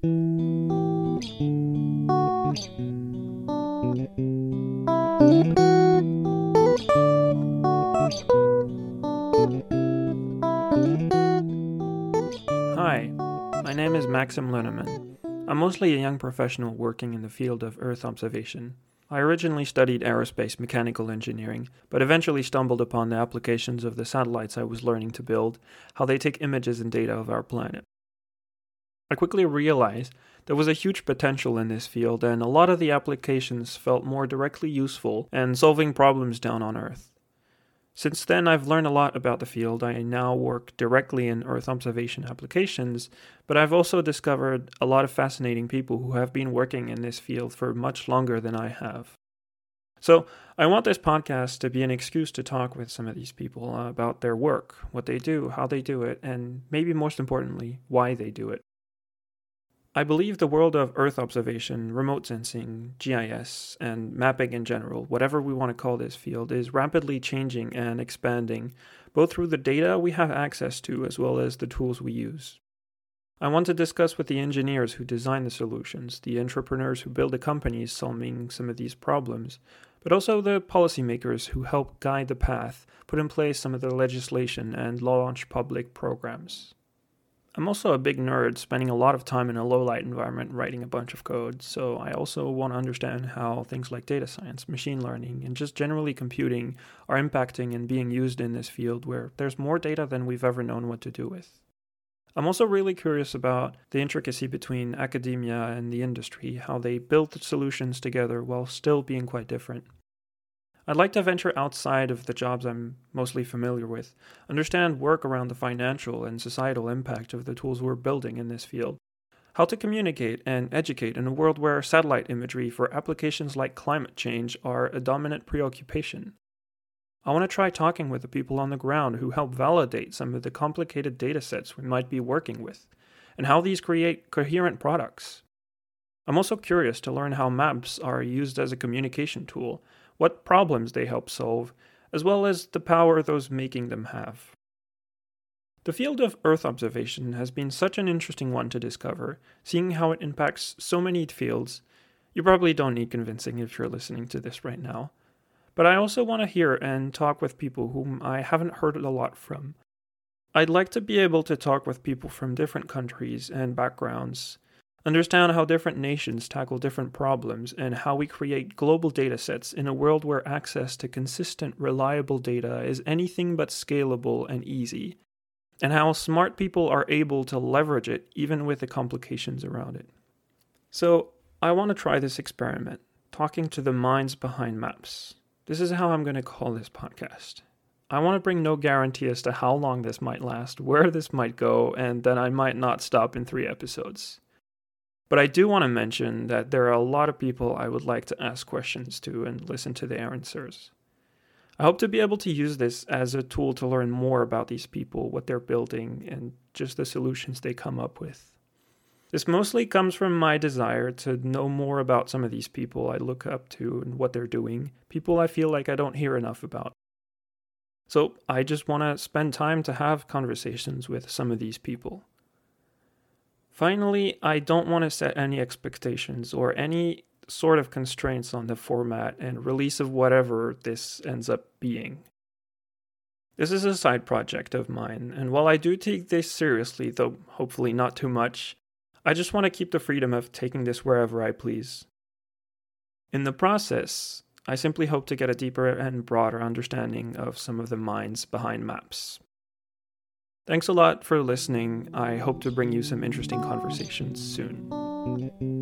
Hi, my name is Maxime Lenormand. I'm mostly a young professional working in the field of Earth observation. I originally studied aerospace mechanical engineering, but eventually stumbled upon the applications of the satellites I was learning to build, how they take images and data of our planet. I quickly realized there was a huge potential in this field, and a lot of the applications felt more directly useful and solving problems down on Earth. Since then, I've learned a lot about the field. I now work directly in Earth observation applications, but I've also discovered a lot of fascinating people who have been working in this field for much longer than I have. So, I want this podcast to be an excuse to talk with some of these people about their work, what they do, how they do it, and maybe most importantly, why they do it. I believe the world of Earth observation, remote sensing, GIS, and mapping in general, whatever we want to call this field, is rapidly changing and expanding, both through the data we have access to as well as the tools we use. I want to discuss with the engineers who design the solutions, the entrepreneurs who build the companies solving some of these problems, but also the policymakers who help guide the path, put in place some of the legislation, and launch public programs. I'm also a big nerd, spending a lot of time in a low light environment writing a bunch of code, so I also want to understand how things like data science, machine learning, and just generally computing are impacting and being used in this field where there's more data than we've ever known what to do with. I'm also really curious about the intricacy between academia and the industry, how they build solutions together while still being quite different. I'd like to venture outside of the jobs I'm mostly familiar with, understand work around the financial and societal impact of the tools we're building in this field, how to communicate and educate in a world where satellite imagery for applications like climate change are a dominant preoccupation. I want to try talking with the people on the ground who help validate some of the complicated datasets we might be working with, and how these create coherent products. I'm also curious to learn how maps are used as a communication tool what problems they help solve, as well as the power those making them have. The field of Earth observation has been such an interesting one to discover, seeing how it impacts so many fields. You probably don't need convincing if you're listening to this right now. But I also want to hear and talk with people whom I haven't heard a lot from. I'd like to be able to talk with people from different countries and backgrounds Understand how different nations tackle different problems and how we create global datasets in a world where access to consistent, reliable data is anything but scalable and easy, and how smart people are able to leverage it even with the complications around it. So, I want to try this experiment, talking to the minds behind maps. This is how I'm going to call this podcast. I want to bring no guarantee as to how long this might last, where this might go, and that I might not stop in three episodes. But I do want to mention that there are a lot of people I would like to ask questions to and listen to their answers. I hope to be able to use this as a tool to learn more about these people, what they're building, and just the solutions they come up with. This mostly comes from my desire to know more about some of these people I look up to and what they're doing, people I feel like I don't hear enough about. So I just want to spend time to have conversations with some of these people. Finally, I don't want to set any expectations or any sort of constraints on the format and release of whatever this ends up being. This is a side project of mine, and while I do take this seriously, though hopefully not too much, I just want to keep the freedom of taking this wherever I please. In the process, I simply hope to get a deeper and broader understanding of some of the minds behind maps. Thanks a lot for listening. I hope to bring you some interesting conversations soon.